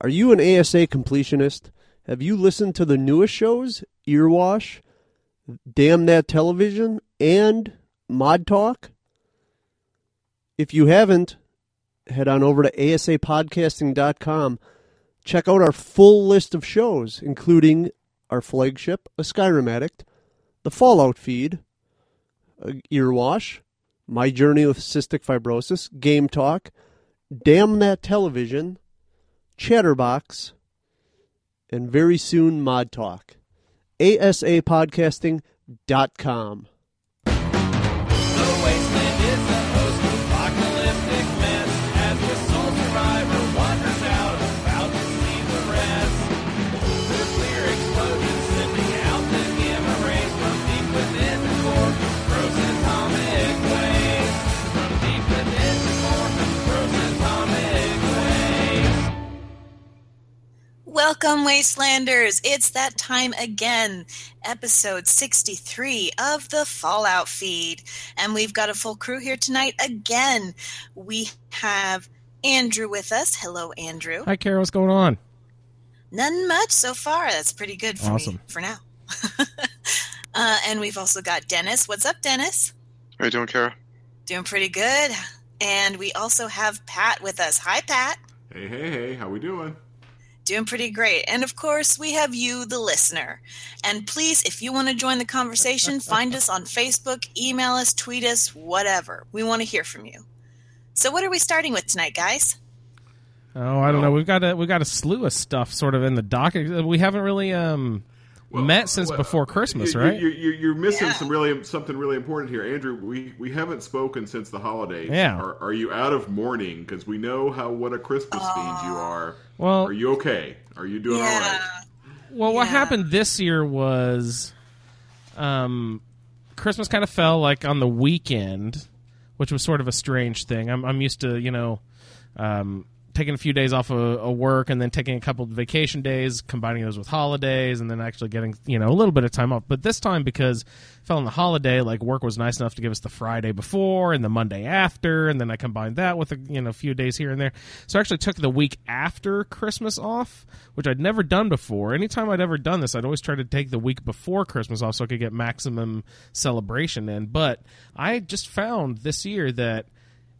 Are you an ASA completionist? Have you listened to the newest shows, Earwash, Damn That Television, and Mod Talk? If you haven't, head on over to asapodcasting.com. Check out our full list of shows, including our flagship, A Skyrim Addict, the Fallout feed, uh, Earwash, My Journey with Cystic Fibrosis, Game Talk, Damn That Television, Chatterbox, and very soon Mod Talk. ASApodcasting.com. The Welcome, Wastelanders! It's that time again, episode 63 of the Fallout feed. And we've got a full crew here tonight again. We have Andrew with us. Hello, Andrew. Hi, Cara. What's going on? None much so far. That's pretty good for Awesome. me for now. uh, and we've also got Dennis. What's up, Dennis? How you doing, Cara? Doing pretty good. And we also have Pat with us. Hi, Pat. Hey, hey, hey, how we doing? Doing pretty great. And of course, we have you, the listener. And please, if you want to join the conversation, find us on Facebook, email us, tweet us, whatever. We want to hear from you. So, what are we starting with tonight, guys? Oh, I don't know. We've got a we've got a slew of stuff sort of in the docket. We haven't really um met since Well, before Christmas, you- right? You, you, you're missing Yeah. some really something really important here, Andrew. We we haven't spoken since the holidays. Yeah. Are, are you out of mourning? Because we know how what a Christmas fiend you are. well, Are you okay? Are you doing all right? well, what yeah. happened this year was, um, Christmas kind of fell like on the weekend, which was sort of a strange thing. I'm I'm used to you know, um, taking a few days off of, of work and then taking a couple vacation days, combining those with holidays, and then actually getting you know a little bit of time off. But this time because fell on the holiday, like work was nice enough to give us the Friday before and the Monday after, and then I combined that with a you know a few days here and there. So I actually took the week after Christmas off, which I'd never done before. Anytime I'd ever done this, I'd always try to take the week before Christmas off so I could get maximum celebration in. But I just found this year that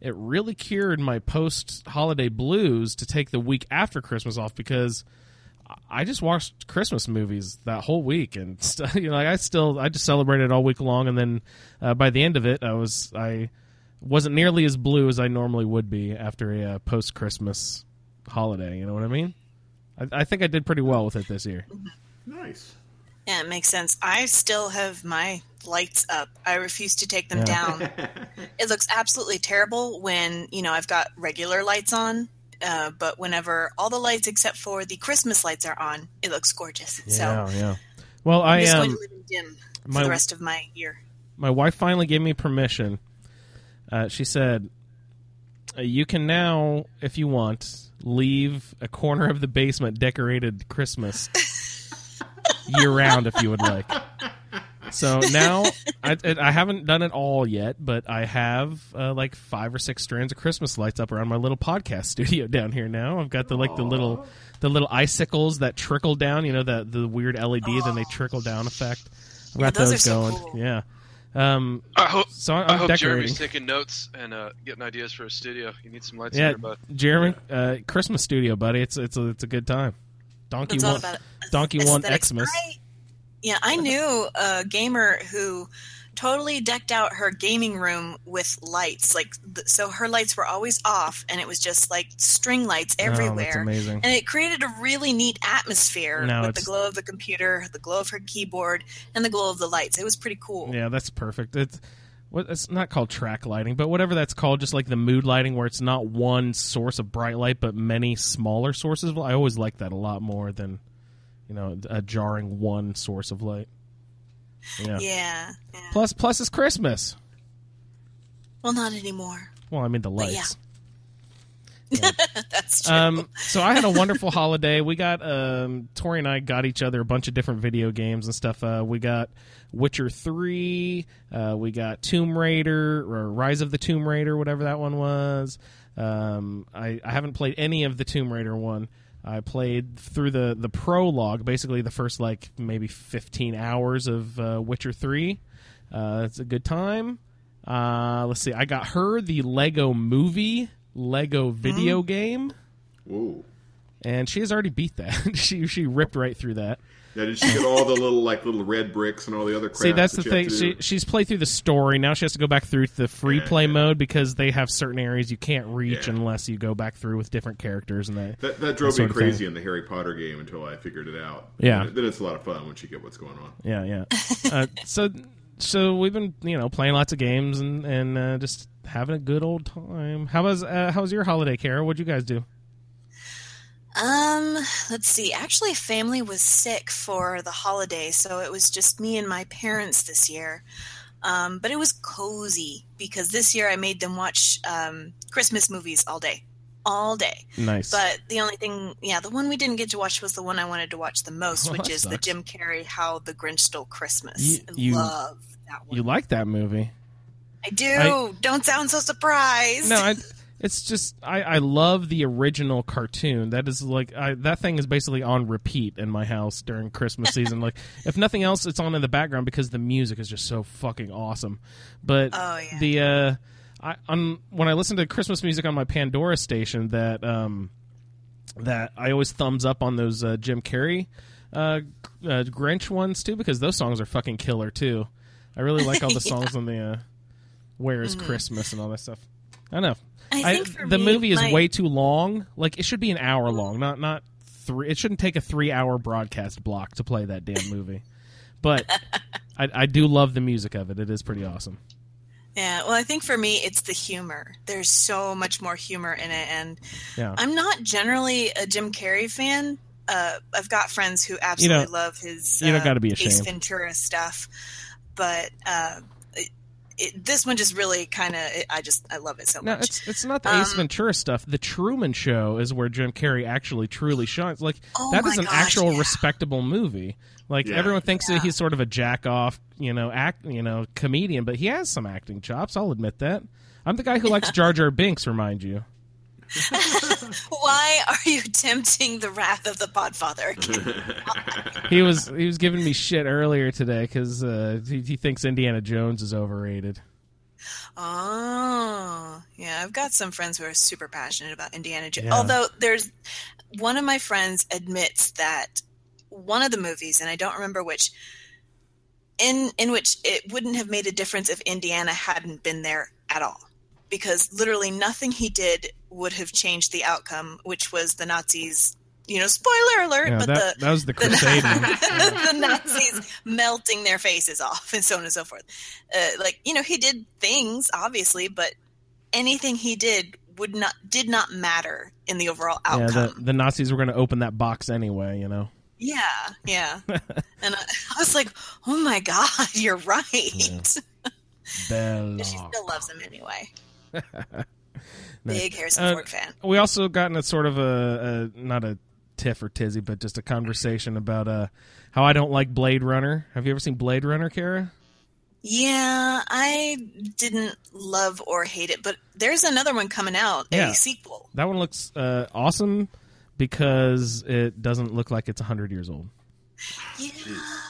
it really cured my post holiday blues to take the week after Christmas off because I just watched Christmas movies that whole week and st- you know I still I just celebrated all week long and then uh, by the end of it I was I wasn't nearly as blue as I normally would be after a uh, post Christmas holiday you know what I mean I, I think I did pretty well with it this year Nice. Yeah, it makes sense. I still have my lights up. I refuse to take them down. it looks absolutely terrible when, you know, I've got regular lights on. Uh, but whenever all the lights except for the Christmas lights are on, it looks gorgeous. so yeah yeah well I'm I just going um to live in dim for my- the rest of my year. my wife finally gave me permission. Uh, she said, uh, "You can now, if you want, leave a corner of the basement decorated Christmas year round if you would like." So now I, I haven't done it all yet, but I have uh, like five or six strands of Christmas lights up around my little podcast studio down here. Now I've got the like the little the little icicles that trickle down. You know the the weird LED, then they trickle down effect. I've Yeah, got those those, are so going. cool. Yeah. Um, I hope. so I I'm hope decorating. Jeremy's taking notes and uh, getting ideas for a studio. You need some lights in Yeah, there, bud. Jeremy, uh, Christmas studio, buddy. It's it's a, it's a good time. Donkey one, Donkey one. Xmas. I- yeah, I knew a gamer who totally decked out her gaming room with lights. Like, so her lights were always off, and it was just like string lights Oh, everywhere. amazing. And it created a really neat atmosphere No, with the glow of the computer, the glow of her keyboard, and the glow of the lights. It was pretty cool. Yeah, that's perfect. It's what it's not called track lighting, but whatever that's called, just like the mood lighting, where it's not one source of bright light, but many smaller sources. of light. I always like that a lot more than you know a jarring one source of light. Yeah. Yeah. yeah. Plus, plus it's Christmas. Well, not anymore. Well, I mean the But yeah. lights. That's true. Um, so I had a wonderful holiday. We got um, Tori and I got each other a bunch of different video games and stuff. Uh, we got Witcher three. Uh, we got Tomb Raider or Rise of the Tomb Raider, whatever that one was. Um, I, I haven't played any of the Tomb Raider one. I played through the the prologue, basically the first like maybe fifteen hours of uh, Witcher three. Uh, it's a good time. Uh, let's see. I got her the Lego Movie Lego video game Whoa. and she has already beat that. she she ripped right through that. Now, did she get all the little like little red bricks and all the other crap? See, that's the that you have thing. She she's played through the story. Now she has to go back through the free Yeah, play yeah. mode because they have certain areas you can't reach Yeah. unless you go back through with different characters and that. That, that drove sort me crazy in the Harry Potter game until I figured it out. Yeah. then, then it's a lot of fun once you get what's going on. Yeah, yeah. uh, so so we've been you know playing lots of games and and uh, just having a good old time. How was uh, how was your holiday, Cara? What'd you guys do? Um, let's see. Actually, family was sick for the holiday, so it was just me and my parents this year. Um, but it was cozy because this year I made them watch um, Christmas movies all day, all day. Nice. But the only thing, yeah, the one we didn't get to watch was the one I wanted to watch the most, Well, which is the. Jim Carrey "How the Grinch Stole Christmas." You- love that one. you like that movie? I do. I- Don't sound so surprised. No, I, it's just I, I love the original cartoon. That is like I, that thing is basically on repeat in my house during Christmas season. like if nothing else, it's on in the background because the music is just so fucking awesome. But Oh, yeah. the uh, I on when I listen to Christmas music on my Pandora station, that um, that I always thumbs up on those uh, Jim Carrey uh, uh, Grinch ones too because those songs are fucking killer too. I really like all the songs on the uh, Where is Christmas and all that stuff. I don't know. I think for the me, movie is my- way too long. Like it should be an hour long, not not three. It shouldn't take a three-hour broadcast block to play that damn movie. But I, I do love the music of it. It is pretty awesome. Yeah, well, I think for me, it's the humor. There's so much more humor in it, and Yeah. I'm not generally a Jim Carrey fan. Uh, I've got friends who absolutely don't- love his you don't uh, gotta be Ace. Ventura stuff, but uh, it, it, this one just really kind of I just I love it so No, much. it's it's not the Ace Um, Ventura stuff. The Truman Show is where Jim Carrey actually truly shines. Like Oh that is an gosh, actual yeah. respectable movie. Like Yeah. everyone thinks Yeah. that he's sort of a jack off, you know, act, you know, comedian, but he has some acting chops. I'll admit that. I'm the guy who likes Jar Jar Binks. Remind you. Why are you tempting the wrath of the Podfather? He was he was giving me shit earlier today because uh, he, he thinks Indiana Jones is overrated. Oh, yeah. I've got some friends who are super passionate about Indiana Jones. Yeah. Although there's one of my friends admits that one of the movies, and I don't remember which, in in which it wouldn't have made a difference if Indiana hadn't been there at all, because literally nothing he did would have changed the outcome, which was the Nazis. You know, spoiler alert, Yeah, but that, the that was the Crusading. the Nazis melting their faces off and so on and so forth. Uh, like you know, he did things obviously, but anything he did would not did not matter in the overall yeah, outcome. the, the Nazis were going to open that box anyway. You know. Yeah, yeah. and I, I was like, oh my god, you're right. Bell. She still loves him anyway. Big Harrison Uh, Ford fan. we also gotten a sort of a, a not a tiff or tizzy, but just a conversation about uh how I don't like Blade Runner. Have you ever seen Blade Runner, Cara? Yeah, I didn't love or hate it, but there's another one coming out, Yeah. a sequel. That one looks uh, awesome because it doesn't look like it's hundred years old. Yeah.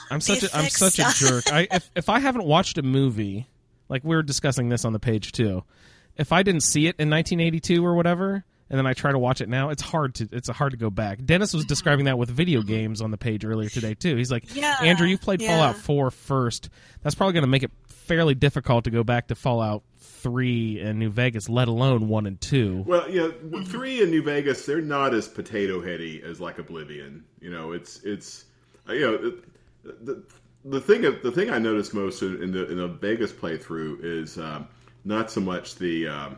I'm such a, I'm such a jerk. I if if I haven't watched a movie, like we were discussing this on the page too, if I didn't see it in 1982 or whatever, and then I try to watch it now, it's hard to it's hard to go back. Dennis was describing that with video games on the page earlier today too. He's like, Yeah, Andrew, you played yeah. Fallout 4 first. That's probably going to make it fairly difficult to go back to Fallout 3 and New Vegas, let alone 1 and 2. Well, yeah, three and New Vegas, they're not as potato heady as like Oblivion. You know, it's it's uh, you know the, the the thing the thing I noticed most in, in the in the Vegas playthrough is um, not so much the, um,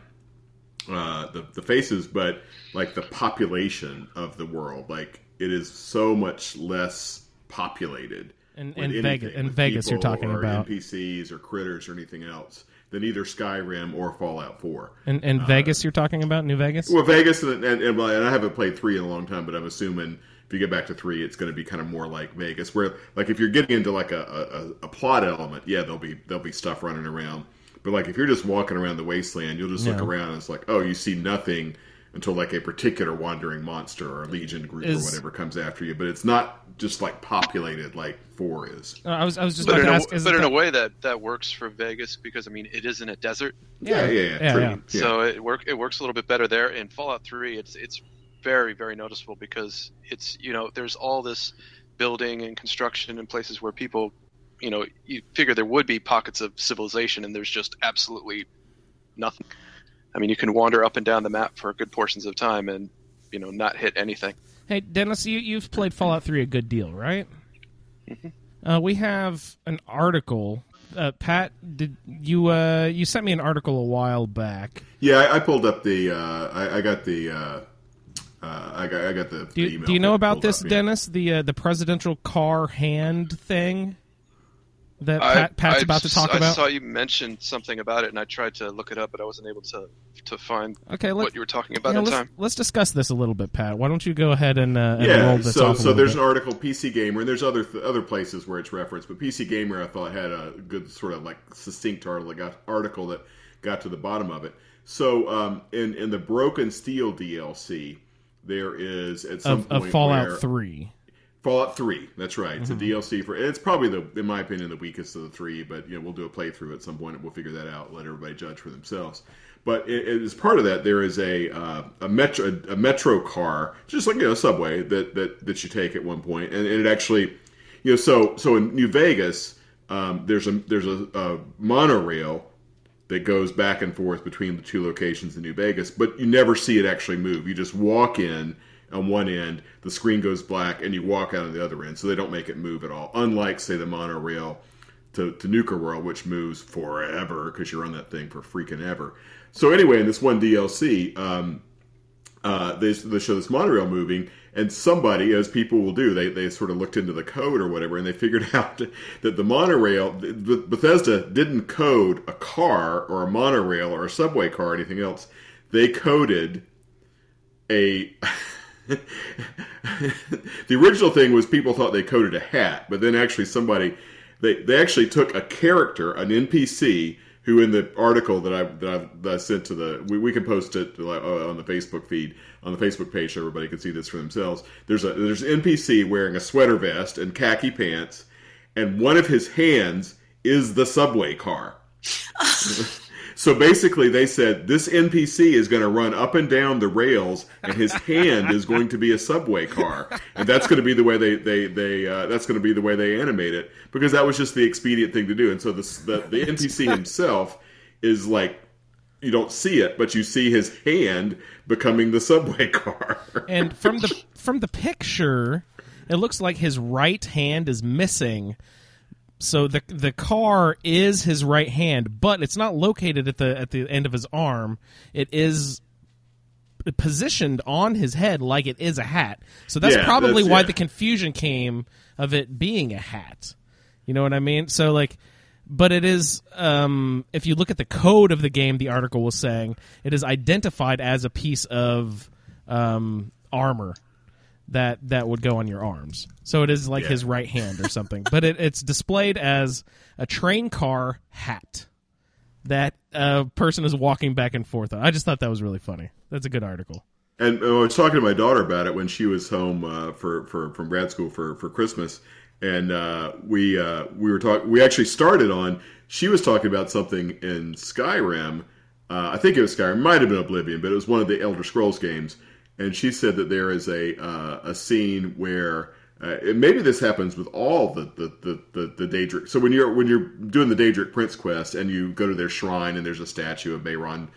uh, the the faces, but like the population of the world. Like it is so much less populated. In- with in anything, Vegas- in with Vegas you're talking or about. NPCs or critters or anything else than either Skyrim or Fallout Four. And in Vegas, you're talking about New Vegas. Well, Vegas, and, and, and, and I haven't played three in a long time, but I'm assuming if you get back to three, it's going to be kind of more like Vegas, where like if you're getting into like a, a, a plot element, yeah, there'll be there'll be stuff running around. But like if you're just walking around the wasteland, you'll just look around and it's like, oh, you see nothing until like a particular wandering monster or legion group Is- or whatever comes after you. But it's not just like populated like four is. Uh, I was I was just But, about in to a, ask. Is but it in a way that that works for Vegas because I mean it isn't a desert, Yeah, yeah, yeah. Yeah, yeah. Yeah. so it work it works a little bit better there. In Fallout Three, it's it's very very noticeable because it's you know there's all this building and construction and places where people you know you figure there would be pockets of civilization and there's just absolutely nothing. I mean you can wander up and down the map for good portions of time and you know not hit anything. Hey, Dennis, you, you've played Fallout 3 a good deal, right? Uh, we have an article. Uh, Pat, did you uh, you sent me an article a while back? Yeah, I, I pulled up the. Uh, I, I got the. Uh, uh, I got. I got the. Do the you, email do you know pulled about up, this, yeah. Dennis? The uh, the presidential car hand thing that I- Pat, Pat's I about to talk I about. I saw you mentioned something about it, and I tried to look it up, but I wasn't able to to find Okay, let, what you were talking about yeah, in let's, time. let's discuss this a little bit, Pat. Why don't you go ahead and, uh, and roll Yeah, this so off a so there's bit. an article PC Gamer, and there's other th- other places where it's referenced, but PC Gamer I thought had a good sort of like succinct article that got, article that got to the bottom of it. So um, in in the Broken Steel DLC, there is at some of, point of Fallout where- 3. Fallout Three. That's right. It's Mm-hmm. a DLC for. It's probably the, in my opinion, the weakest of the three. But you know, we'll do a playthrough at some point, and we'll figure that out. Let everybody judge for themselves. But it, it- as part of that, there is a uh, a metro a metro car, just like you know, a subway that that that you take at one point, and, and it actually, you know, so so in New Vegas, um, there's a there's a, a monorail that goes back and forth between the two locations in New Vegas, but you never see it actually move. You just walk in on one end, the screen goes black, and you walk out on the other end, so they don't make it move at all. Unlike, say, the monorail to, to Nuka World, which moves forever because you're on that thing for freaking ever. So anyway, in this one DLC, um, uh, they, they show this monorail moving, and somebody, as people will do, they, they sort of looked into the code or whatever, and they figured out that the monorail, Bethesda didn't code a car or a monorail or a subway car or anything else. They coded a. the original thing was people thought they coded a hat, but then actually somebody they they actually took a character, an NPC, who in the article that I that I, that I sent to the we, we can post it uh, on the Facebook feed on the Facebook page so everybody can see this for themselves. There's a there's an NPC wearing a sweater vest and khaki pants, and one of his hands is the subway car. So basically, they said this NPC is going to run up and down the rails, and his hand is going to be a subway car, and that's going to be the way they they they uh, that's going to be the way they animate it because that was just the expedient thing to do. And so the the NPC himself is like you don't see it, but you see his hand becoming the subway car. and from the from the picture, it looks like his right hand is missing. So the the car is his right hand, but it's not located at the at the end of his arm. It is positioned on his head like it is a hat. So that's Yeah, probably that's- why yeah. the confusion came of it being a hat. You know what I mean? So like but it is um if you look at the code of the game the article was saying it is identified as a piece of um armor that that would go on your arms. So it is like Yeah. his right hand or something. but it, it's displayed as a train car hat that a person is walking back and forth on. I just thought that was really funny. That's a good article. And uh, I was talking to my daughter about it when she was home uh, for, for from grad school for, for Christmas, and uh, we uh, we were talking. We actually started on. She was talking about something in Skyrim. Uh, I think it was Skyrim. It might have been Oblivion, but it was one of the Elder Scrolls games. And she said that there is a uh, a scene where. Uh, maybe this happens with all the the, the, the, the Daedric. So when you're when you're doing the Daedric Prince quest and you go to their shrine and there's a statue of Mehron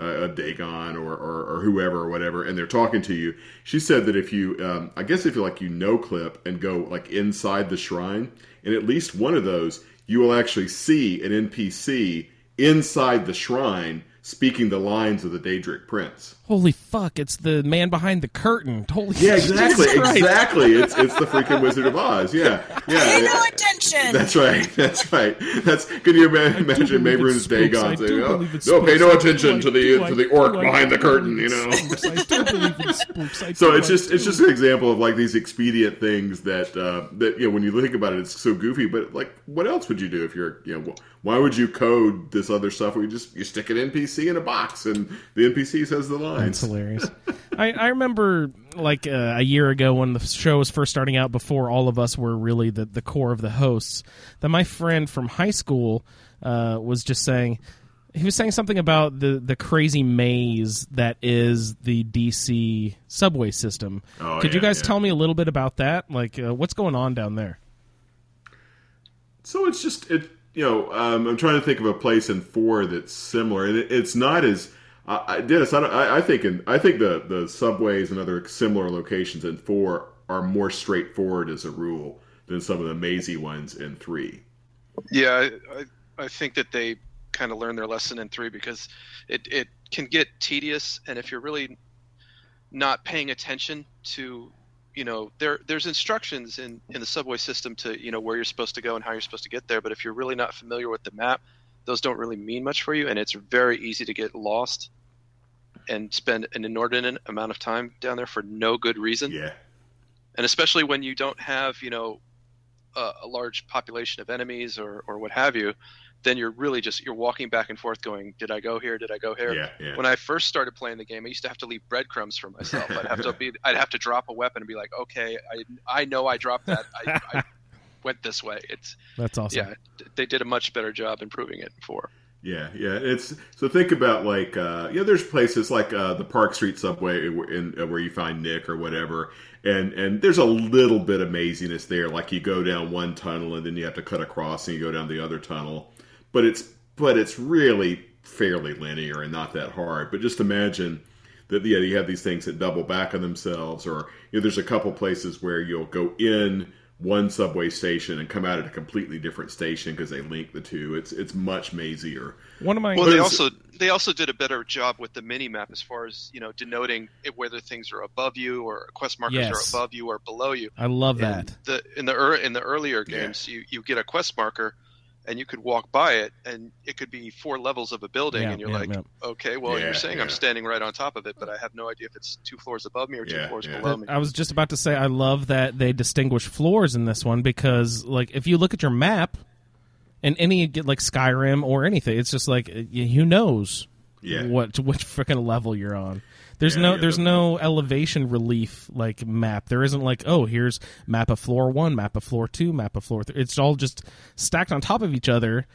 uh, a Dagon or, or or whoever or whatever, and they're talking to you. She said that if you, um, I guess if you like you no clip and go like inside the shrine, in at least one of those, you will actually see an NPC inside the shrine speaking the lines of the Daedric Prince. Holy fuck! It's the man behind the curtain. Holy Yeah, exactly, Jesus exactly. It's it's the freaking Wizard of Oz. Yeah, yeah. Pay no attention. That's right. That's right. That's. Can you imagine believe Mehrunes. Dagon saying, do "Oh, no, pay no attention like- to the to like- the orc like- behind the curtain"? You know. spooks. I believe in spooks. So it's just it's just an example of like these expedient things that uh, that you know when you think about it, it's so goofy. But like, what else would you do if you're you know wh- why would you code this other stuff? Where you just you stick an NPC in a box and the NPC says the lines. That's hilarious. I, I remember like uh, a year ago when the show was first starting out, before all of us were really the, the core of the hosts, that my friend from high school uh, was just saying. He was saying something about the, the crazy maze that is the DC subway system. Oh, Could you guys yeah. tell me a little bit about that? Like, uh, what's going on down there? So it's just it. You know, um, I'm trying to think of a place in four that's similar, and it, it's not as. I I Dennis, I, I, I think in I think the the subways and other similar locations in four are more straightforward as a rule than some of the mazy ones in three. Yeah, I, I, I think that they kind of learned their lesson in three because it, it can get tedious, and if you're really not paying attention to, you know, there there's instructions in in the subway system to you know where you're supposed to go and how you're supposed to get there, but if you're really not familiar with the map, those don't really mean much for you, and it's very easy to get lost and spend an inordinate amount of time down there for no good reason. Yeah, and especially when you don't have you know a, a large population of enemies or or what have you then you're really just you're walking back and forth going did i go here did i go here yeah, yeah. when i first started playing the game i used to have to leave breadcrumbs for myself i'd have to be i'd have to drop a weapon and be like okay i i know i dropped that i, I went this way it's That's awesome. yeah they did a much better job improving it before Yeah, yeah. It's so think about like uh, yeah. There's places like uh, the Park Street subway in, in uh, where you find Nick or whatever, and and there's a little bit of maziness there. Like you go down one tunnel and then you have to cut across and you go down the other tunnel, but it's but it's really fairly linear and not that hard. But just imagine that yeah, you have these things that double back on themselves, or you know, there's a couple places where you'll go in one subway station and come out at a completely different station because they link the two. It's it's much mazier. One of my well they also they also did a better job with the mini map as far as you know denoting it, whether things are above you or quest markers Yes. are above you or below you I love in that. the in the ear- in the earlier games you you get a quest marker and you could walk by it and it could be four levels of a building Yeah, and you're yeah, like yeah. okay well Yeah, you're saying yeah. i'm standing right on top of it but i have no idea if it's two floors above me or two Yeah, floors yeah. below me I was just about to say I love that they distinguish floors in this one because like if you look at your map and any like Skyrim or anything, it's just like who knows Yeah. what which freaking level you're on. There's Yeah, no yeah, there's the- no elevation relief like map. There isn't like oh here's map of floor one, map of floor two, map of floor three. It's all just stacked on top of each other,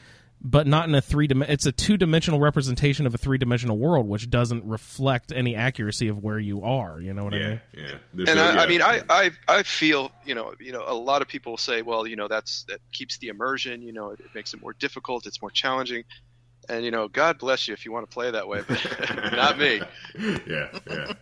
but not in a three dim. It's a two dimensional representation of a three dimensional world, which doesn't reflect any accuracy of where you are. You know what I mean? yeah. There's and no- I, yeah. I mean, I, I, I feel, you know, you know, a lot of people say, well, you know, that's that keeps the immersion. You know, it, it makes it more difficult. It's more challenging. And you know, God bless you if you want to play that way, but not me. yeah, yeah,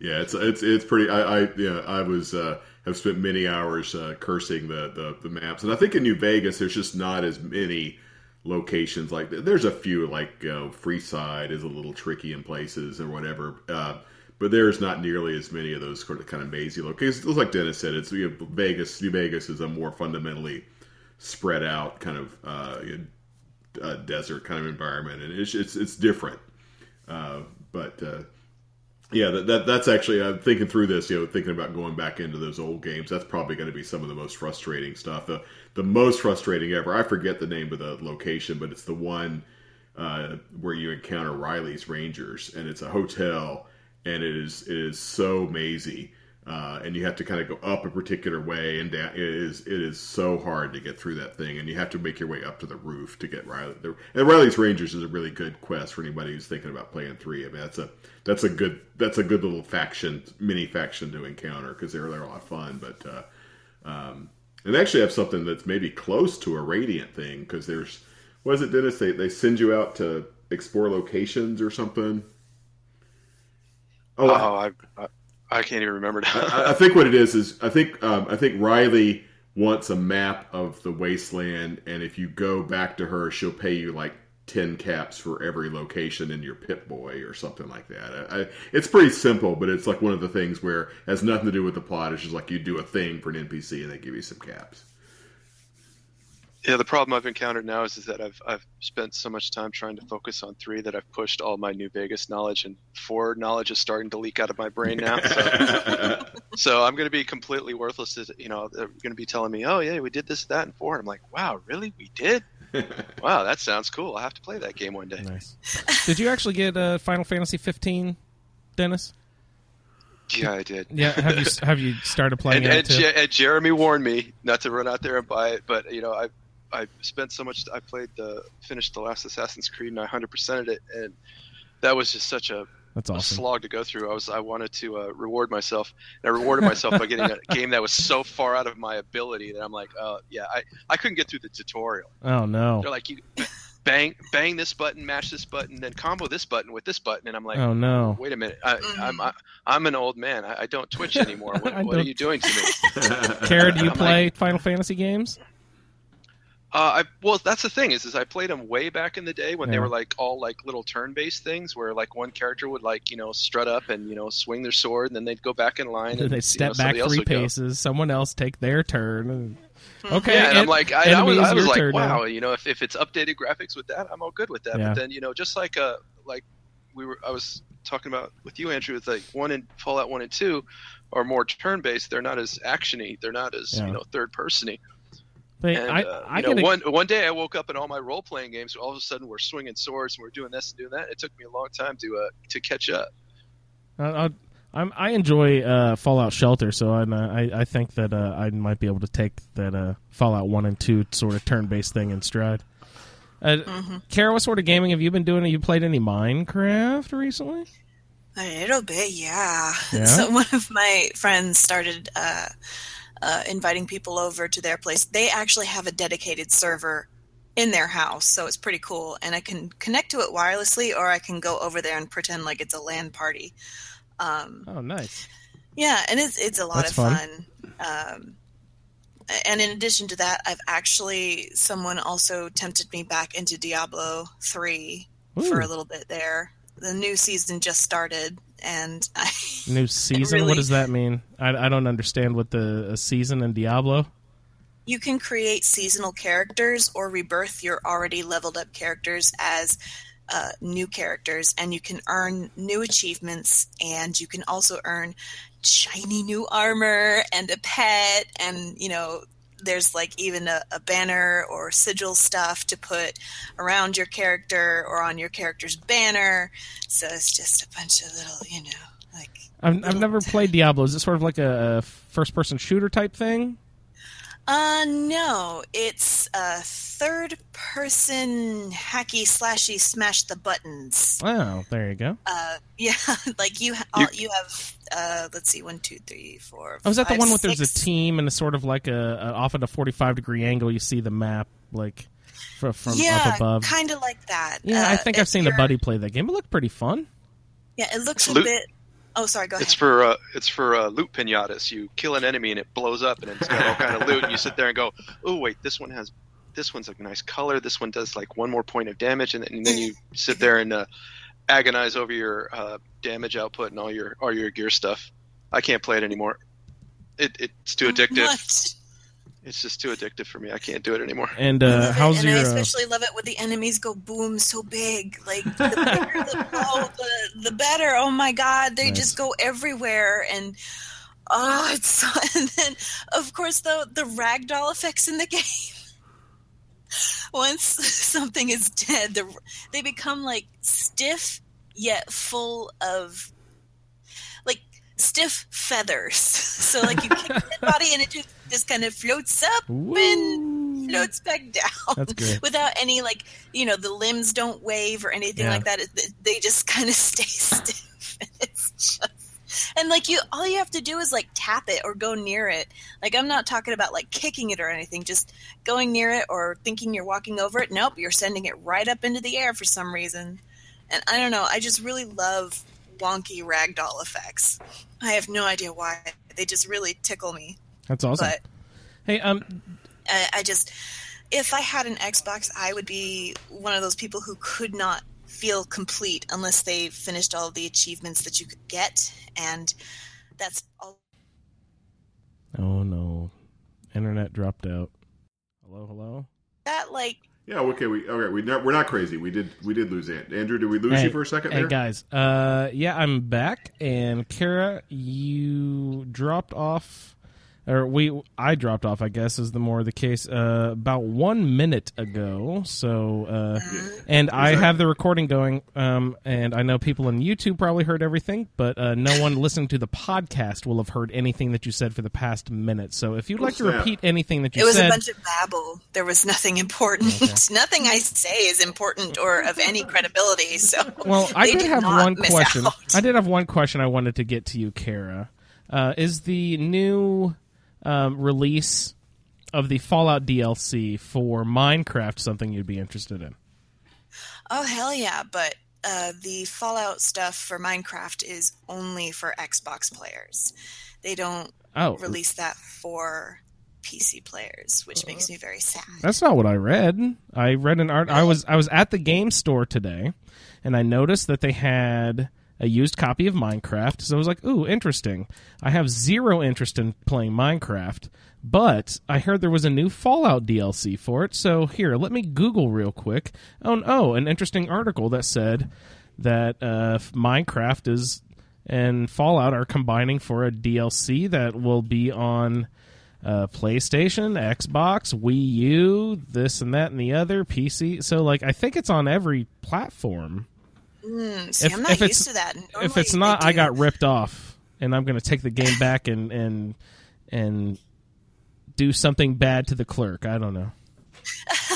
yeah. It's it's it's pretty. I, I yeah. I was uh, have spent many hours uh, cursing the, the the maps, and I think in New Vegas there's just not as many locations like. There's a few like you know, Freeside is a little tricky in places or whatever. Uh, but there's not nearly as many of those sort of kind of mazy locations. Like Dennis said, it's you know, Vegas. New Vegas is a more fundamentally spread out kind of uh, you know, uh, desert kind of environment, and it's it's, it's different. Uh, but uh, yeah, that, that that's actually I'm thinking through this. You know, thinking about going back into those old games. That's probably going to be some of the most frustrating stuff. The the most frustrating ever. I forget the name of the location, but it's the one uh, where you encounter Riley's Rangers, and it's a hotel, and it is it is so mazy. Uh, and you have to kind of go up a particular way and down. It is it is so hard to get through that thing, and you have to make your way up to the roof to get Riley. The, and Riley's Rangers is a really good quest for anybody who's thinking about playing three. I mean, that's a that's a good that's a good little faction mini faction to encounter because they're they're a lot of fun. But uh, um, and they actually have something that's maybe close to a radiant thing because there's what is it, Dennis? They they send you out to explore locations or something. Oh, I, I, I can't even remember. I, I think what it is is I think um, I think Riley wants a map of the wasteland, and if you go back to her, she'll pay you like ten caps for every location in your Pip Boy or something like that. I, I, it's pretty simple, but it's like one of the things where it has nothing to do with the plot. It's just like you do a thing for an NPC, and they give you some caps. Yeah, the problem I've encountered now is, is that I've I've spent so much time trying to focus on three that I've pushed all my New Vegas knowledge, and four knowledge is starting to leak out of my brain now. So, so I'm going to be completely worthless. As, you know, they're going to be telling me, "Oh yeah, we did this, that, and four. And I'm like, "Wow, really? We did? Wow, that sounds cool. I'll have to play that game one day." Nice. Did you actually get uh, Final Fantasy 15, Dennis? Yeah, I did. Yeah. Have you have you started playing and, it and, too? Je- and Jeremy warned me not to run out there and buy it, but you know, I I spent so much. I played the finished the last Assassin's Creed and I hundred percented it, and that was just such a, That's a slog to go through. I was I wanted to uh, reward myself, and I rewarded myself by getting a game that was so far out of my ability that I'm like, oh yeah, I I couldn't get through the tutorial. Oh no. They're like you. Bang, bang this button, mash this button, then combo this button with this button, and I'm like, Oh no. wait a minute, I, I'm I, I'm an old man. I, I don't twitch anymore. What, what are you doing to me? Cara, do you I'm play Final Fantasy games? Uh, I well, that's the thing is, is I played them way back in the day when they were like all like little turn-based things, where like one character would like you know strut up and you know swing their sword, and then they'd go back in line. And they you step know, back three would go. paces. Someone else take their turn. and- Hmm. Okay. Yeah, and I'm like, I, I was, I was like, turn now. wow, you know, if, if it's updated graphics with that, I'm all good with that. Yeah. But then you know, just like uh, like we were, I was talking about with you, Andrew, with like one and Fallout one and two are more turn-based. They're not as actiony. They're not as Yeah. you know third-persony. But And I, uh, I you know, get a- one one day I woke up and all my role playing games, all of a sudden we're swinging swords and we're doing this and doing that. It took me a long time to uh, to catch up. I, I, I'm, I enjoy uh, Fallout Shelter, so I, I, I think that uh, I might be able to take that uh, Fallout One and Two sort of turn-based thing in stride. Uh, Cara, what sort of gaming have you been doing? Have you played any Minecraft recently? A little bit, yeah. Yeah? So one of my friends started uh, inviting people over to their place. They actually have a dedicated server in their house, so it's pretty cool. And I can connect to it wirelessly, or I can go over there and pretend like it's a LAN party. Um, Oh, nice. yeah, and it's it's a lot That's of fun. fun. Um, and in addition to that, I've actually someone also tempted me back into Diablo three for a little bit there. The new season just started, and I New season. What does that mean? I, I don't understand what the a season in Diablo. you can create seasonal characters or rebirth your already leveled up characters as uh, new characters, and you can earn new achievements, and you can also earn shiny new armor and a pet, and you know. There's like even a, a banner or sigil stuff to put around your character or on your character's banner. So it's just a bunch of little, you know, like I've, I've never played Diablo. Is it sort of like a, a first-person shooter type thing? Uh, no, it's a third person hacky slashy smash the buttons. Oh, there you go. Uh, yeah, like you, ha- all, you have, uh, let's see, one, two, three, four. Oh, is that the one with there's a team and a sort of like a, a off at a 45 degree angle? You see the map like fr- from yeah, up above. kind of like that. Yeah, I Uh, think I've seen the buddy play that game. It looked pretty fun. Yeah, it looks It's a loot- bit. Oh, sorry, go ahead. It's for uh, it's for uh, loot pinatas. You kill an enemy and it blows up and it's got all kind of loot. And you sit there and go, oh wait, this one has this one's a nice color. This one does like one more point of damage, and then, and then you sit there and uh, agonize over your uh, damage output and all your all your gear stuff. I can't play it anymore. It, it's too addictive. What? It's just too addictive for me. I can't do it anymore. And uh, how's and your? I Uh, especially love it when the enemies go boom so big. Like the bigger the blow, the, the better. Oh my god, they Nice. just go everywhere and oh, it's so, and then of course the the ragdoll effects in the game. Once something is dead, the, they become like stiff yet full of like stiff feathers. So like you kick the body and it just, just kind of floats up and floats back down without any like you know the limbs don't wave or anything Yeah. like that. It, they just kind of stay stiff. And it's just And like you, all you have to do is like tap it or go near it. Like I'm not talking about like kicking it or anything. Just going near it or thinking you're walking over it. Nope, you're sending it right up into the air for some reason. And I don't know. I just really love wonky ragdoll effects. I have no idea why. They just really tickle me. That's awesome. But hey, um, I, I just, if I had an Xbox, I would be one of those people who could not feel complete unless they finished all the achievements that you could get, and that's all. oh no, internet dropped out. Hello, hello. That like Yeah, okay, we okay, we not, we're not crazy. We did we did lose Ant. Andrew, did we lose Hey, you for a second Hey there? guys, uh, yeah, I'm back, and Cara, you dropped off, or we, I dropped off, I guess, is the more the case, uh, about one minute ago. So, uh, and I have the recording going, um, and I know people on YouTube probably heard everything, but uh, no one listening to the podcast will have heard anything that you said for the past minute. So, if you'd like to repeat anything that you said. it was said, a bunch of babble. There was nothing important. nothing I say is important or of any credibility. So Well, I they did have one question. out. I did have one question I wanted to get to you, Cara. Uh, is the new um, release of the Fallout DLC for Minecraft something you'd be interested in? Oh hell yeah! But uh, the Fallout stuff for Minecraft is only for Xbox players. They don't Oh, release that for PC players, which makes me very sad. that's not what I read. I read an art. I was I was at the game store today, and I noticed that they had a used copy of Minecraft. So I was like, "Ooh, interesting." I have zero interest in playing Minecraft, but I heard there was a new Fallout DLC for it. So here, let me Google real quick. Oh, oh, an interesting article that said that uh, Minecraft is and Fallout are combining for a DLC that will be on uh, PlayStation, Xbox, Wii U, this and that and the other, PC. So, like, I think it's on every platform. Mm, see, If- I'm not if it's- to that. if it's not, I got ripped off, and I'm going to take the game back and and and do something bad to the clerk. I don't know.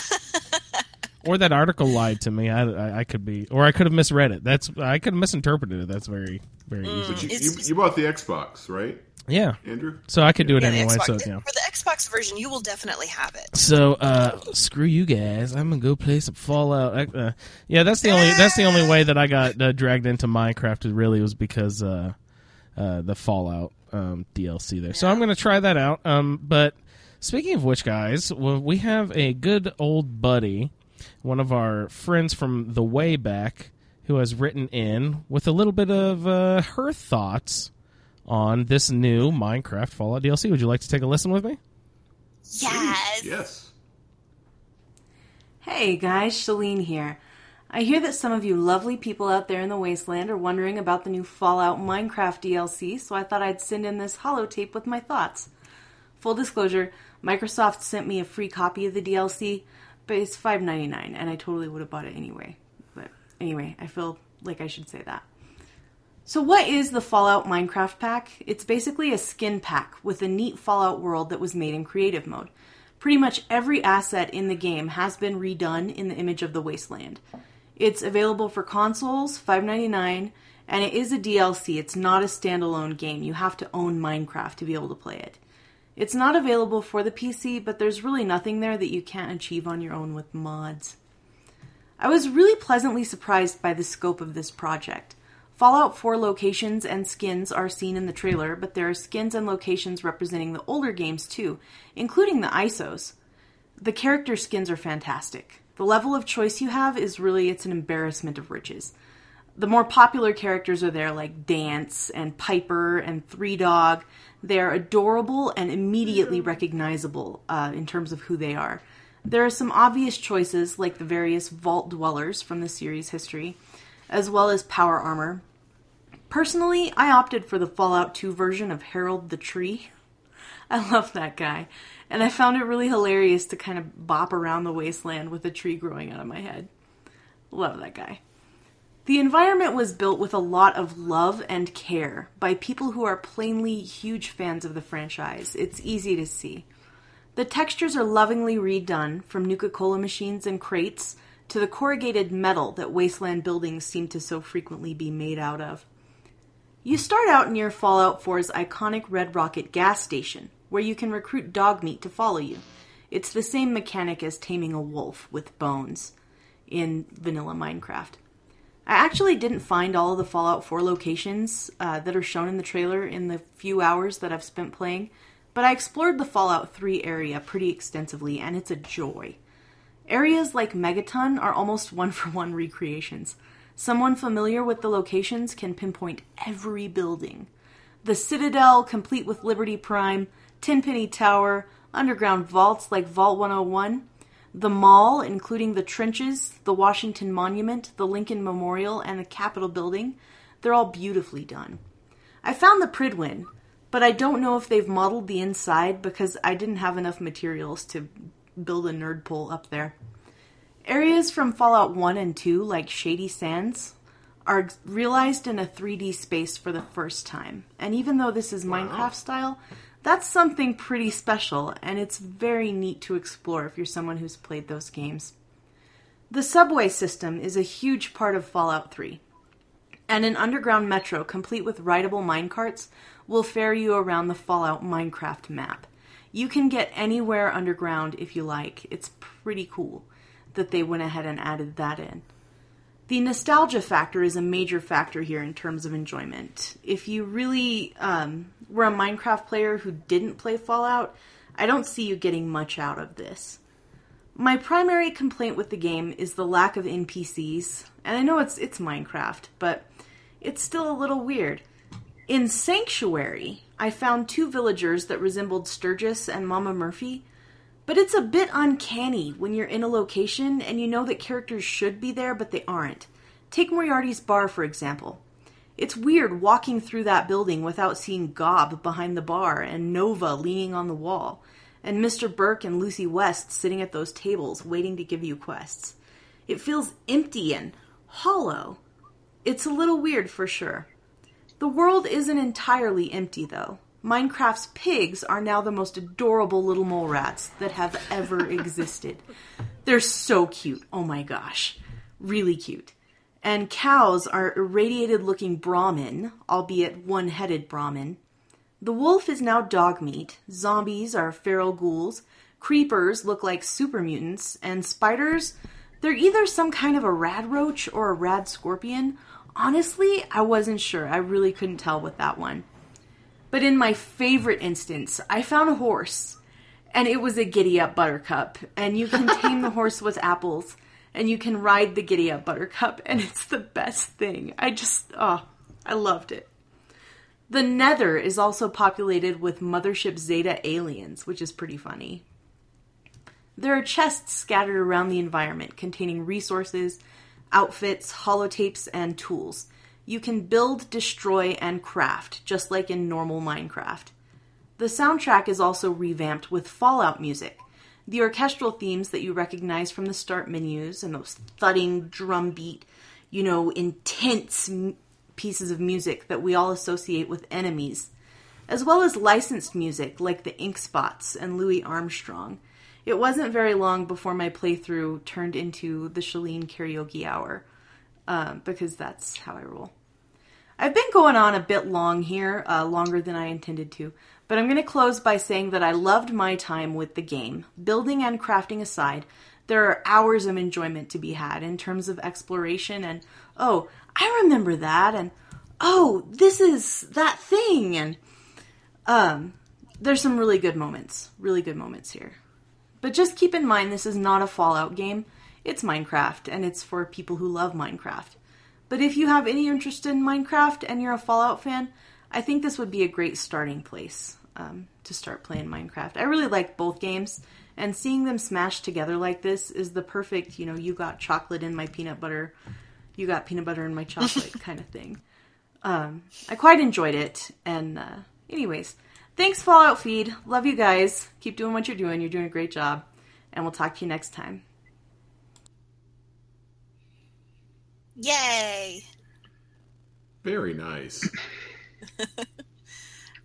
or that article lied to me. I, I, I could be, or I could have misread it. That's I could have misinterpreted it. That's very very Mm. easy. But you, you, you bought the Xbox, right, Yeah. Andrew? So I could do it Yeah, the anyway. Xbox- So yeah. For the Xbox version, you will definitely have it. So uh, screw you guys. I'm gonna go play some Fallout. Uh, yeah, that's the only that's the only way that I got uh, dragged into Minecraft. Was really was because uh, uh, the Fallout um, DLC there. So I'm gonna try that out. Um, but speaking of which, guys, well, we have a good old buddy, one of our friends from the way back, who has written in with a little bit of uh, her thoughts on this new Minecraft Fallout DLC. Would you like to take a listen with me? Yes. Yes. Hey guys, Shaline here. I hear that some of you lovely people out there in the wasteland are wondering about the new Fallout Minecraft DLC, so I thought I'd send in this holotape with my thoughts. Full disclosure, Microsoft sent me a free copy of the DLC, but it's $5.99 and I totally would have bought it anyway. But anyway, I feel like I should say that. So, what is the Fallout Minecraft pack? It's basically a skin pack with a neat Fallout world that was made in creative mode. Pretty much every asset in the game has been redone in the image of the wasteland. It's available for consoles, $5.99, and it is a DLC. It's not a standalone game. You have to own Minecraft to be able to play it. It's not available for the PC, but there's really nothing there that you can't achieve on your own with mods. I was really pleasantly surprised by the scope of this project. Fallout 4 locations and skins are seen in the trailer, but there are skins and locations representing the older games too, including the ISOs. The character skins are fantastic. The level of choice you have is really it's an embarrassment of riches. The more popular characters are there like Danse and Piper and Three Dog. They are adorable and immediately recognizable uh, in terms of who they are. There are some obvious choices like the various vault dwellers from the series history, as well as power armor. Personally, I opted for the Fallout 2 version of Harold the Tree. I love that guy, and I found it really hilarious to kind of bop around the wasteland with a tree growing out of my head. Love that guy. The environment was built with a lot of love and care by people who are plainly huge fans of the franchise. It's easy to see. The textures are lovingly redone from Nuka Cola machines and crates to the corrugated metal that wasteland buildings seem to so frequently be made out of. You start out near Fallout 4's iconic Red Rocket gas station, where you can recruit dog meat to follow you. It's the same mechanic as taming a wolf with bones in vanilla Minecraft. I actually didn't find all of the Fallout 4 locations uh, that are shown in the trailer in the few hours that I've spent playing, but I explored the Fallout 3 area pretty extensively, and it's a joy. Areas like Megaton are almost one for one recreations. Someone familiar with the locations can pinpoint every building. The Citadel, complete with Liberty Prime, Tenpenny Tower, underground vaults like Vault 101, the mall, including the trenches, the Washington Monument, the Lincoln Memorial, and the Capitol Building, they're all beautifully done. I found the Prydwen, but I don't know if they've modeled the inside because I didn't have enough materials to build a nerd pole up there. Areas from Fallout 1 and 2, like Shady Sands, are realized in a 3D space for the first time. And even though this is Minecraft style, that's something pretty special, and it's very neat to explore if you're someone who's played those games. The subway system is a huge part of Fallout 3, and an underground metro complete with rideable minecarts will ferry you around the Fallout Minecraft map. You can get anywhere underground if you like. It's pretty cool that they went ahead and added that in. The nostalgia factor is a major factor here in terms of enjoyment. If you really um, were a Minecraft player who didn't play Fallout, I don't see you getting much out of this. My primary complaint with the game is the lack of NPCs, and I know it's it's Minecraft, but it's still a little weird. In Sanctuary, I found two villagers that resembled Sturgis and Mama Murphy, but it's a bit uncanny when you're in a location and you know that characters should be there, but they aren't. Take Moriarty's bar, for example. It's weird walking through that building without seeing Gob behind the bar and Nova leaning on the wall, and Mr. Burke and Lucy West sitting at those tables waiting to give you quests. It feels empty and hollow. It's a little weird for sure. The world isn't entirely empty, though. Minecraft's pigs are now the most adorable little mole rats that have ever existed. They're so cute. Oh my gosh. Really cute. And cows are irradiated looking Brahmin, albeit one headed Brahmin. The wolf is now Dogmeat. Zombies are feral ghouls. Creepers look like super mutants. And spiders, they're either some kind of a rad roach or a rad scorpion. Honestly, I wasn't sure. I really couldn't tell with that one. But in my favorite instance, I found a horse, and it was a giddy up buttercup, and you can tame the horse with apples, and you can ride the giddy up buttercup, and it's the best thing. I just, oh, I loved it. The Nether is also populated with Mothership Zeta aliens, which is pretty funny. There are chests scattered around the environment containing resources, outfits, holotapes, and tools. You can build, destroy, and craft, just like in normal Minecraft. The soundtrack is also revamped with Fallout music. The orchestral themes that you recognize from the start menus and those thudding drum beat, you know, intense m- pieces of music that we all associate with enemies, as well as licensed music like the Ink Spots and Louis Armstrong. It wasn't very long before my playthrough turned into the Shaline karaoke hour, uh, because that's how I roll. I've been going on a bit long here, uh, longer than I intended to, but I'm going to close by saying that I loved my time with the game. Building and crafting aside, there are hours of enjoyment to be had in terms of exploration and, oh, I remember that, and oh, this is that thing, and um, there's some really good moments, really good moments here. But just keep in mind, this is not a Fallout game. It's Minecraft, and it's for people who love Minecraft. But if you have any interest in Minecraft and you're a Fallout fan, I think this would be a great starting place um, to start playing Minecraft. I really like both games, and seeing them smashed together like this is the perfect, you know, you got chocolate in my peanut butter, you got peanut butter in my chocolate kind of thing. Um, I quite enjoyed it, and uh, anyways, thanks Fallout Feed. Love you guys. Keep doing what you're doing. You're doing a great job, and we'll talk to you next time. Yay! Very nice.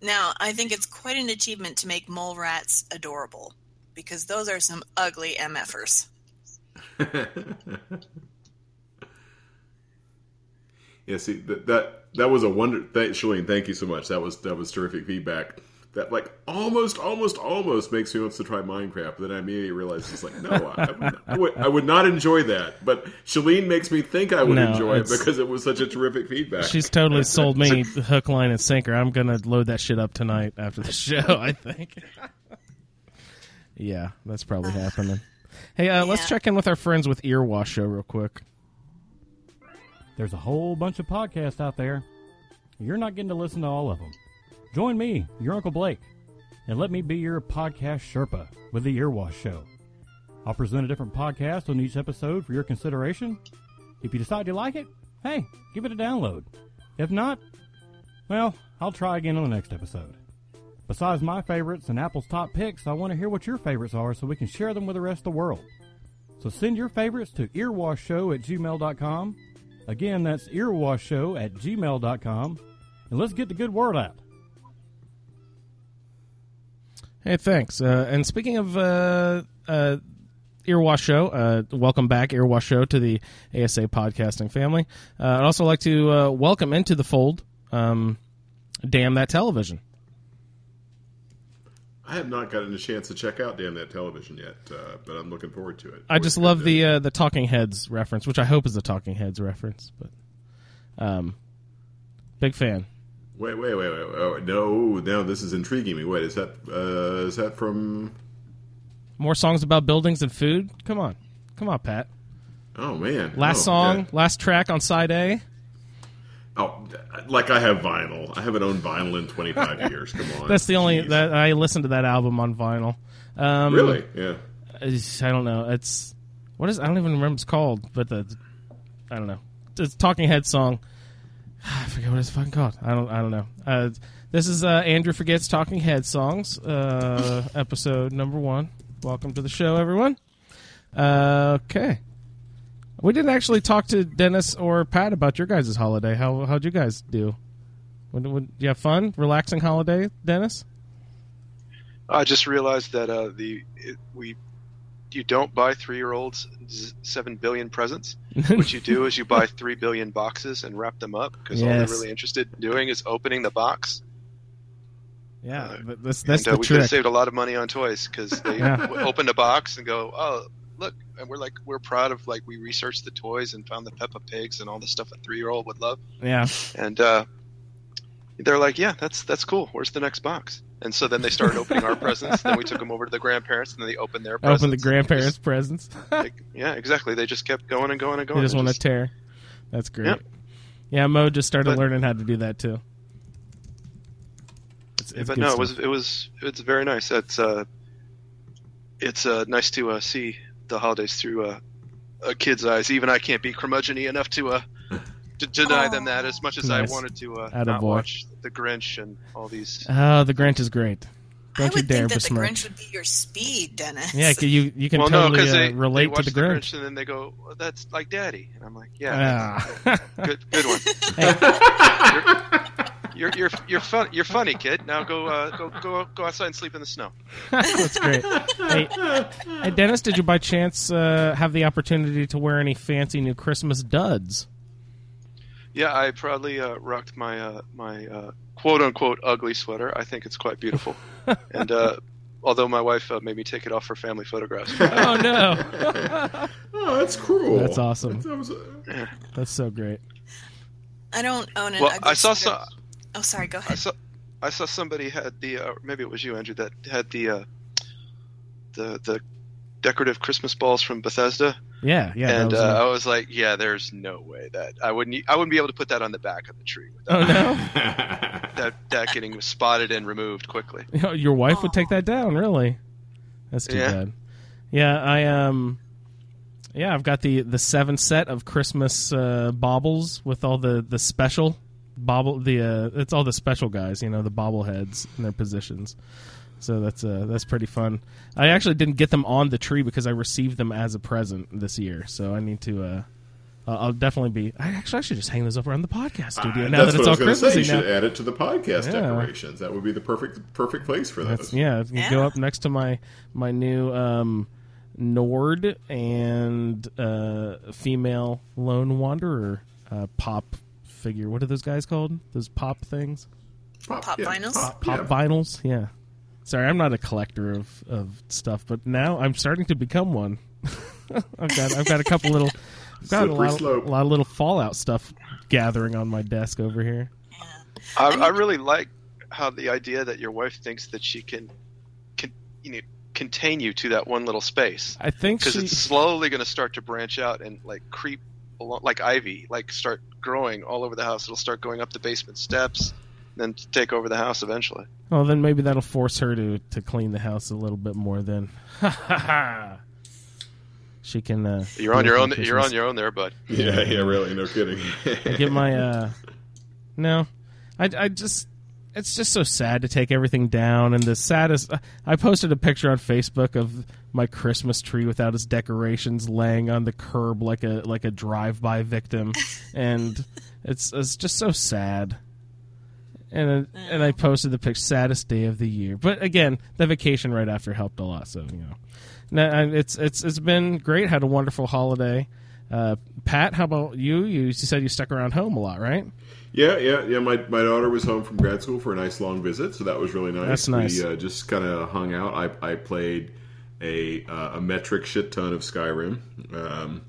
Now, I think it's quite an achievement to make mole rats adorable because those are some ugly MFers. Yeah, see that that that was a wonder. Shaline, thank you so much. That was that was terrific feedback. That like almost, almost, almost makes me want to try Minecraft. But then I immediately realize it's like, no, I, I, would, I, would, I would not enjoy that. But Shaline makes me think I would No, enjoy it because it was such a terrific feedback. She's totally sold me hook, line, and sinker. I'm gonna load that shit up tonight after the show. I think. yeah, that's probably happening. Hey, uh, let's check in with our friends with Earwash Show real quick. There's a whole bunch of podcasts out there. You're not getting to listen to all of them. Join me, your Uncle Blake, and let me be your podcast Sherpa with the Earwash Show. I'll present a different podcast on each episode for your consideration. If you decide you like it, hey, give it a download. If not, well, I'll try again on the next episode. Besides my favorites and Apple's top picks, I want to hear what your favorites are so we can share them with the rest of the world. So send your favorites to earwashshow at gmail.com. Again, that's earwashshow at gmail.com. And let's get the good word out. Hey, thanks. Uh, and speaking of uh, uh, Earwash Show, uh, welcome back, Earwash Show, to the ASA podcasting family. Uh, I'd also like to uh, welcome into the fold, um, Damn That Television. I have not gotten a chance to check out Damn That Television yet, uh, but I'm looking forward to it. I just love the uh, the Talking Heads reference, which I hope is a Talking Heads reference. But um, big fan. Wait, wait, wait, wait, wait. No, no, this is intriguing me. Wait, is that uh, is that from? More songs about buildings and food. Come on, come on, Pat. Oh man, Last Oh, song, yeah. last track on side A. Oh, like I have vinyl. I haven't owned vinyl in 25 years. Come on, That's the only Jeez. that I listened to that album on vinyl. Um, Really? Yeah. I don't know. It's what is I don't even remember what it's called, but the I don't know. It's a Talking Head song. I forget what it's fucking called. I don't I don't know. Uh, this is uh, Andrew forgets Talking Head songs, uh, episode number one. Welcome to the show, everyone. Uh, okay, we didn't actually talk to Dennis or Pat about your guys' holiday. How how'd you guys do? Would, would you have fun, relaxing holiday, Dennis? I just realized that uh, the it, we you don't buy three year olds seven billion presents. what you do is you buy three billion boxes and wrap them up because all they're really interested in doing is opening the box. Yeah, but that's that's and, uh, the we could have saved a lot of money on toys because they Yeah. w- opened a box and go, oh look, and we're like we're proud of like we researched the toys and found the Peppa Pigs and all the stuff a three year old would love. Yeah. And uh, they're like, yeah, that's that's cool. Where's the next box? And so then they started opening our presents. Then we took them over to the grandparents, and then they opened their presents. Open the grandparents' presents. Like, yeah, exactly. They just kept going and going and going. They just want to tear. That's great. Yep. Yeah, Mo just started But- learning how to do that too. It's, it's but no, it stuff. was it was it's very nice. It's uh, it's uh, nice to uh, see the holidays through uh, a kid's eyes. Even I can't be curmudgeon enough to uh, to deny them that as much as Nice. I wanted to uh, Attaboy. not watch the Grinch and all these. Oh, the Grinch is great. Don't I you would dare think that the. Grinch would be your speed, Dennis. Yeah, you you can well, no, totally uh, relate they watch to the Grinch. and then they go, well, "That's like Daddy," and I'm like, "Yeah, Ah. good, good one." you're, you're you're you're fun. You're funny, kid. Now go uh, go go go outside and sleep in the snow. That's great. Hey, hey, Dennis, did you by chance uh, have the opportunity to wear any fancy new Christmas duds? Yeah, I proudly uh, rocked my uh, my uh, quote unquote ugly sweater. I think it's quite beautiful, and uh, although my wife uh, made me take it off for family photographs. Oh no, Oh, that's cruel. That's awesome. That was a- that's so great. I don't own an well, ugly I saw sweater. some. Oh, sorry. Go I ahead. saw I saw somebody had the uh, maybe it was you, Andrew, that had the uh, the the decorative Christmas balls from Bethesda. Yeah, yeah. and was uh. I was like, yeah, there's no way that I wouldn't I wouldn't be able to put that on the back of the tree. oh no, That that getting spotted and removed quickly. your wife would take that down. Really? That's too Yeah. bad. Yeah, I um, yeah, I've got the the seven set of Christmas uh, baubles with all the the special bobble. The uh, it's all the special guys, you know, the bobbleheads in their positions. So that's uh, that's pretty fun. I actually didn't get them on the tree because I received them as a present this year. So I need to. Uh, I'll I'll definitely be. I actually I should just hang those up around the podcast studio Uh, now that it's all was gonna say. You now. should add it to the podcast Yeah. decorations. That would be the perfect perfect place for That's, those. yeah, you Yeah. go up next to my my new um, Nord and uh, female lone wanderer uh, pop figure. What are those guys called? Those pop things? Pop, Pop yeah, vinyls? Pop, Pop yeah. vinyls? Yeah. Sorry, I'm not a collector of, of stuff, but now I'm starting to become one. I've got I've got a couple little I've got a lot, slope. a lot of little Fallout stuff gathering on my desk over here. I, I really like how the idea that your wife thinks that she can, can you know, contain you to that one little space I think because it's slowly going to start to branch out and like creep along, like ivy, like start growing all over the house. It'll start going up the basement steps, then take over the house eventually. well then maybe that'll force her to, to clean the house a little bit more then. Ha ha ha. She can uh You're on your own. for You're on your own there, bud. Yeah, yeah, really, no kidding. I get my uh no I, I just it's just so sad to take everything down and the saddest i posted a picture on facebook of my christmas tree without its decorations laying on the curb like a like a drive-by victim and it's it's just so sad and and i posted the picture saddest day of the year but again the vacation right after helped a lot so you know no, I- it's it's it's been great had a wonderful holiday uh, Pat, how about you? You said you stuck around home a lot, right? Yeah, yeah, yeah. My my daughter was home from grad school for a nice long visit, so that was really nice. That's nice. We uh, just kind of hung out. I I played a uh, a metric shit ton of Skyrim. Um,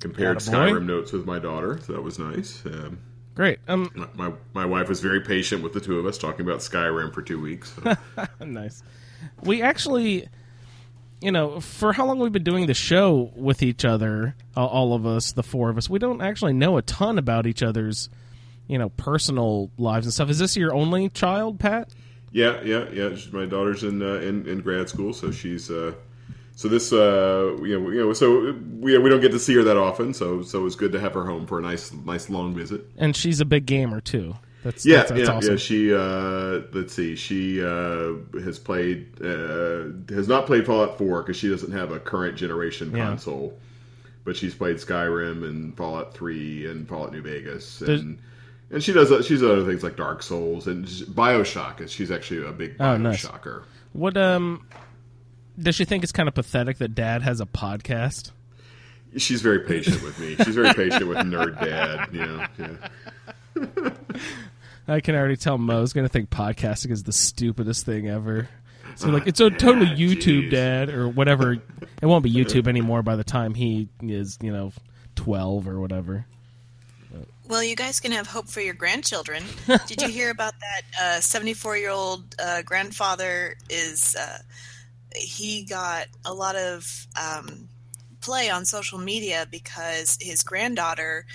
compared Attaboy. Skyrim notes with my daughter, so that was nice. Um, Great. Um, my, my my wife was very patient with the two of us talking about Skyrim for two weeks. So. nice. We actually, you know, for how long we've been doing the show with each other, all, all of us, the four of us, we don't actually know a ton about each other's, you know, personal lives and stuff. Is this your only child, Pat? Yeah, yeah, yeah. She's- My daughter's in uh, in, in grad school, so she's uh, so this uh, you know, you know so we we don't get to see her that often, so so it's good to have her home for a nice nice long visit. And she's a big gamer too. That's Yeah, that's, that's yeah, awesome. yeah. She uh, let's see, she uh, has played uh, has not played Fallout Four because she doesn't have a current generation Yeah. console, but she's played Skyrim and Fallout Three and Fallout New Vegas There's- and. And she does. She's other things like Dark Souls and Bioshock. She's actually a big Oh, nice. Bioshocker. What um, does she think it's kind of pathetic that Dad has a podcast? She's very patient with me. She's very patient with Nerd Dad. You know, yeah. I can already tell Mo's going to think podcasting is the stupidest thing ever. So like it's a totally YouTube, jeez. Dad, or whatever. It won't be YouTube anymore by the time he is, you know, twelve or whatever. Well, you guys can have hope for your grandchildren. Did you hear about that? Seventy-four-year-old uh, grandfather is uh, he got a lot of um, play on social media because his granddaughter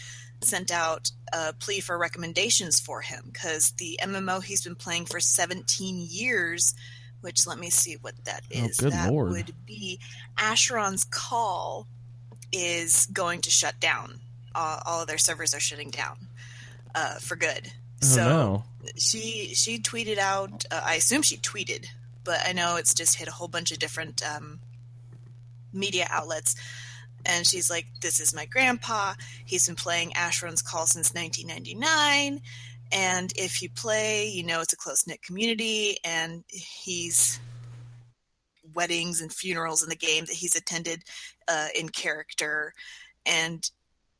sent out a plea for recommendations for him because the MMO he's been playing for 17 years, which let me see what that is. Oh, that lord. would be Asheron's Call is going to shut down. Uh, all of their servers are shutting down uh, for good. Oh, so no. she she tweeted out. Uh, I assume she tweeted, but I know it's just hit a whole bunch of different um, media outlets. And she's like, "This is my grandpa. He's been playing Asheron's Call since 1999." And if you play, you know it's a close knit community, and he's weddings and funerals in the game that he's attended uh, in character, and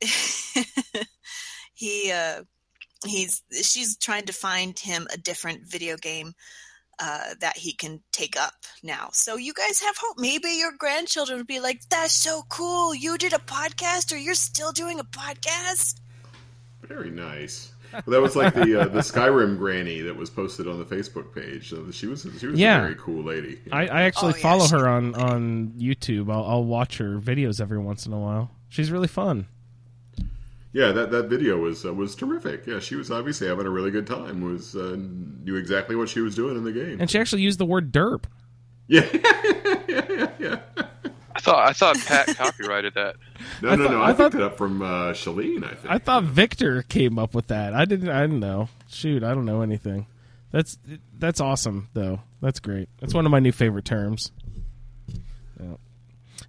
he uh, he's she's trying to find him a different video game uh, that he can take up now. So you guys have hope. Maybe your grandchildren would be like, "That's so cool! You did a podcast, or you're still doing a podcast." Very nice. Well, that was like the uh, the Skyrim granny that was posted on the Facebook page. So she was she was Yeah. a very cool lady. I, I actually Oh, yeah, follow she- her on on YouTube. I'll, I'll watch her videos every once in a while. She's really fun. Yeah, that, that video was uh, was terrific. Yeah, she was obviously having a really good time. Was uh, knew exactly what she was doing in the game. And she actually used the word derp. yeah, yeah, yeah, yeah. I thought I thought Pat copyrighted that. No, I no, thought- no. I I, thought- picked it up from uh, Shaline. I think. I thought Victor came up with that. I didn't. I didn't know. Shoot, I don't know anything. That's that's awesome though. That's great. That's one of my new favorite terms.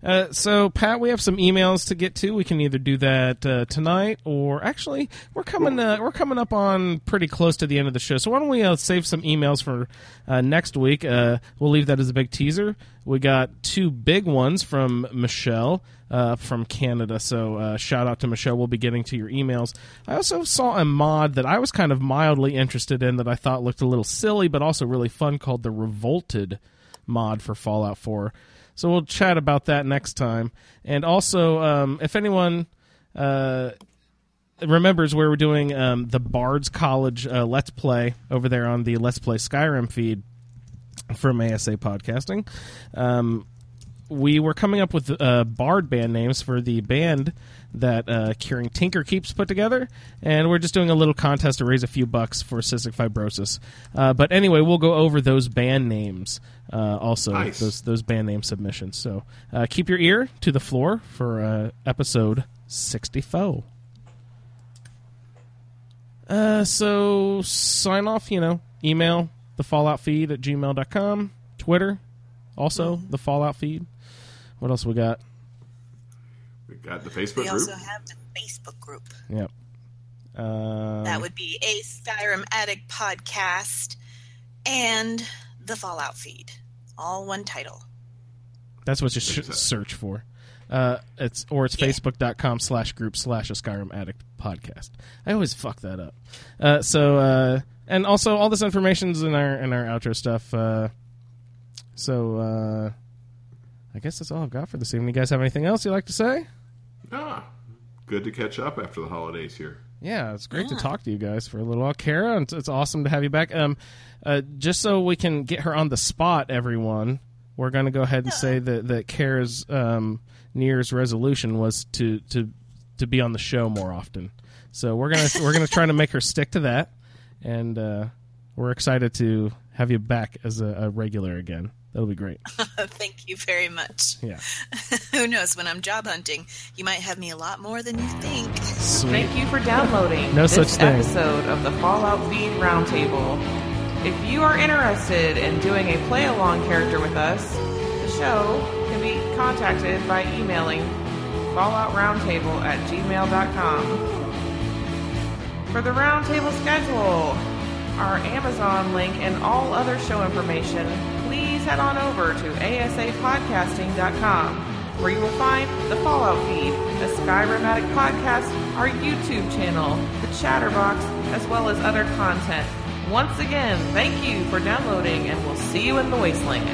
Uh, so, Pat, we have some emails to get to. We can either do that uh, tonight, or actually, we're coming uh, we're coming up on pretty close to the end of the show. So, why don't we uh, save some emails for uh, next week? Uh, we'll leave that as a big teaser. We got two big ones from Michel from Canada. So, shout out to Michel. We'll be getting to your emails. I also saw a mod that I was kind of mildly interested in that I thought looked a little silly, but also really fun, called the Revolted mod for Fallout 4. So we'll chat about that next time. And also, um, if anyone uh, remembers where we're doing um, the Bards College uh, Let's Play over there on the Let's Play Skyrim feed from ASA Podcasting, um, we were coming up with uh, Bard band names for the band that uh, Curing Tinker Keeps put together, and we're just doing a little contest to raise a few bucks for cystic fibrosis. Uh, but anyway, we'll go over those band names uh, also, Nice. those those band name submissions. So uh, keep your ear to the floor for uh, episode sixty four. Uh, so sign off, you know, email the Fallout feed at gmail.com, Twitter, also the Fallout feed. What else we got? We got the Facebook We group. also have the Facebook group. Yep. Uh, That would be a Skyrim Addict podcast and the Fallout feed. All one title. that's what you should search for. Uh, it's or it's facebook.com slash group slash a Skyrim Addict podcast. I always fuck that up. Uh, so uh, and also all this information's in our in our outro stuff. Uh, so uh, I guess that's all I've got for this evening. You guys have anything else you'd like to say? Ah, good to catch up after the holidays here. Yeah, it's great to talk to you guys for a little while. Cara, it's, it's awesome to have you back. Um, uh, just so we can get her on the spot, everyone, we're going to go ahead and say that that Cara's um, New Year's resolution was to to to be on the show more often. So we're gonna we're gonna try to make her stick to that, and uh, we're excited to have you back as a, a regular again. That'll be great. Thank you very much. Yeah, Who knows? When I'm job hunting, you might have me a lot more than you think. sweet. Thank you for downloading No this such thing. episode of the Fallout Feed Roundtable. If you are interested in doing a play along character with us, the show can be contacted by emailing falloutroundtable at gmail.com. For the roundtable schedule, our Amazon link, and all other show information, please head on over to asapodcasting.com, where you will find the Fallout feed, the Skyrim Addict podcast, our YouTube channel, the Chatterbox, as well as other content. Once again, thank you for downloading, and we'll see you in the wasteland.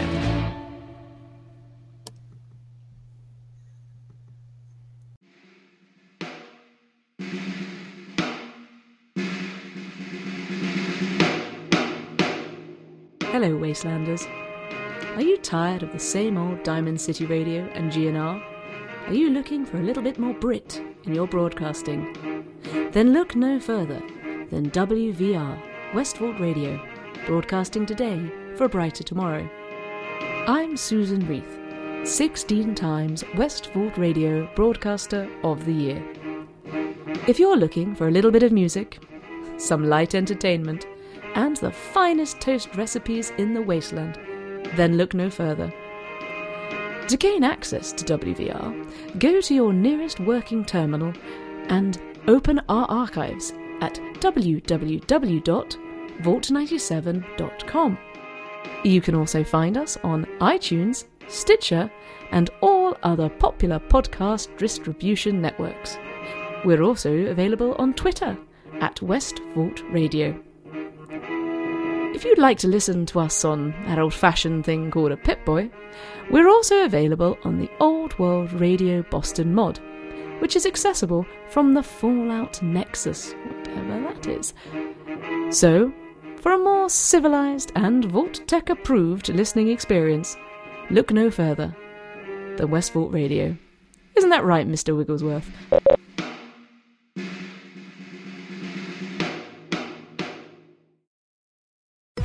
Hello, Wastelanders. Are you tired of the same old Diamond City Radio and GNR? Are you looking for a little bit more Brit in your broadcasting? Then look no further than WVR, Westvault Radio, broadcasting today for a brighter tomorrow. I'm Susan Reith, 16 times Westvault Radio Broadcaster of the Year. If you're looking for a little bit of music, some light entertainment, and the finest toast recipes in the wasteland, then look no further. To gain access to WVR, go to your nearest working terminal and open our archives at www.vault97.com. You can also find us on iTunes, Stitcher, and all other popular podcast distribution networks. We're also available on Twitter at West Vault Radio. If you'd like to listen to us on that old fashioned thing called a Pip Boy, we're also available on the Old World Radio Boston mod, which is accessible from the Fallout Nexus, whatever that is. So, for a more civilized and Vault-Tec approved listening experience, look no further than West Vault Radio. Isn't that right, Mr. Wigglesworth?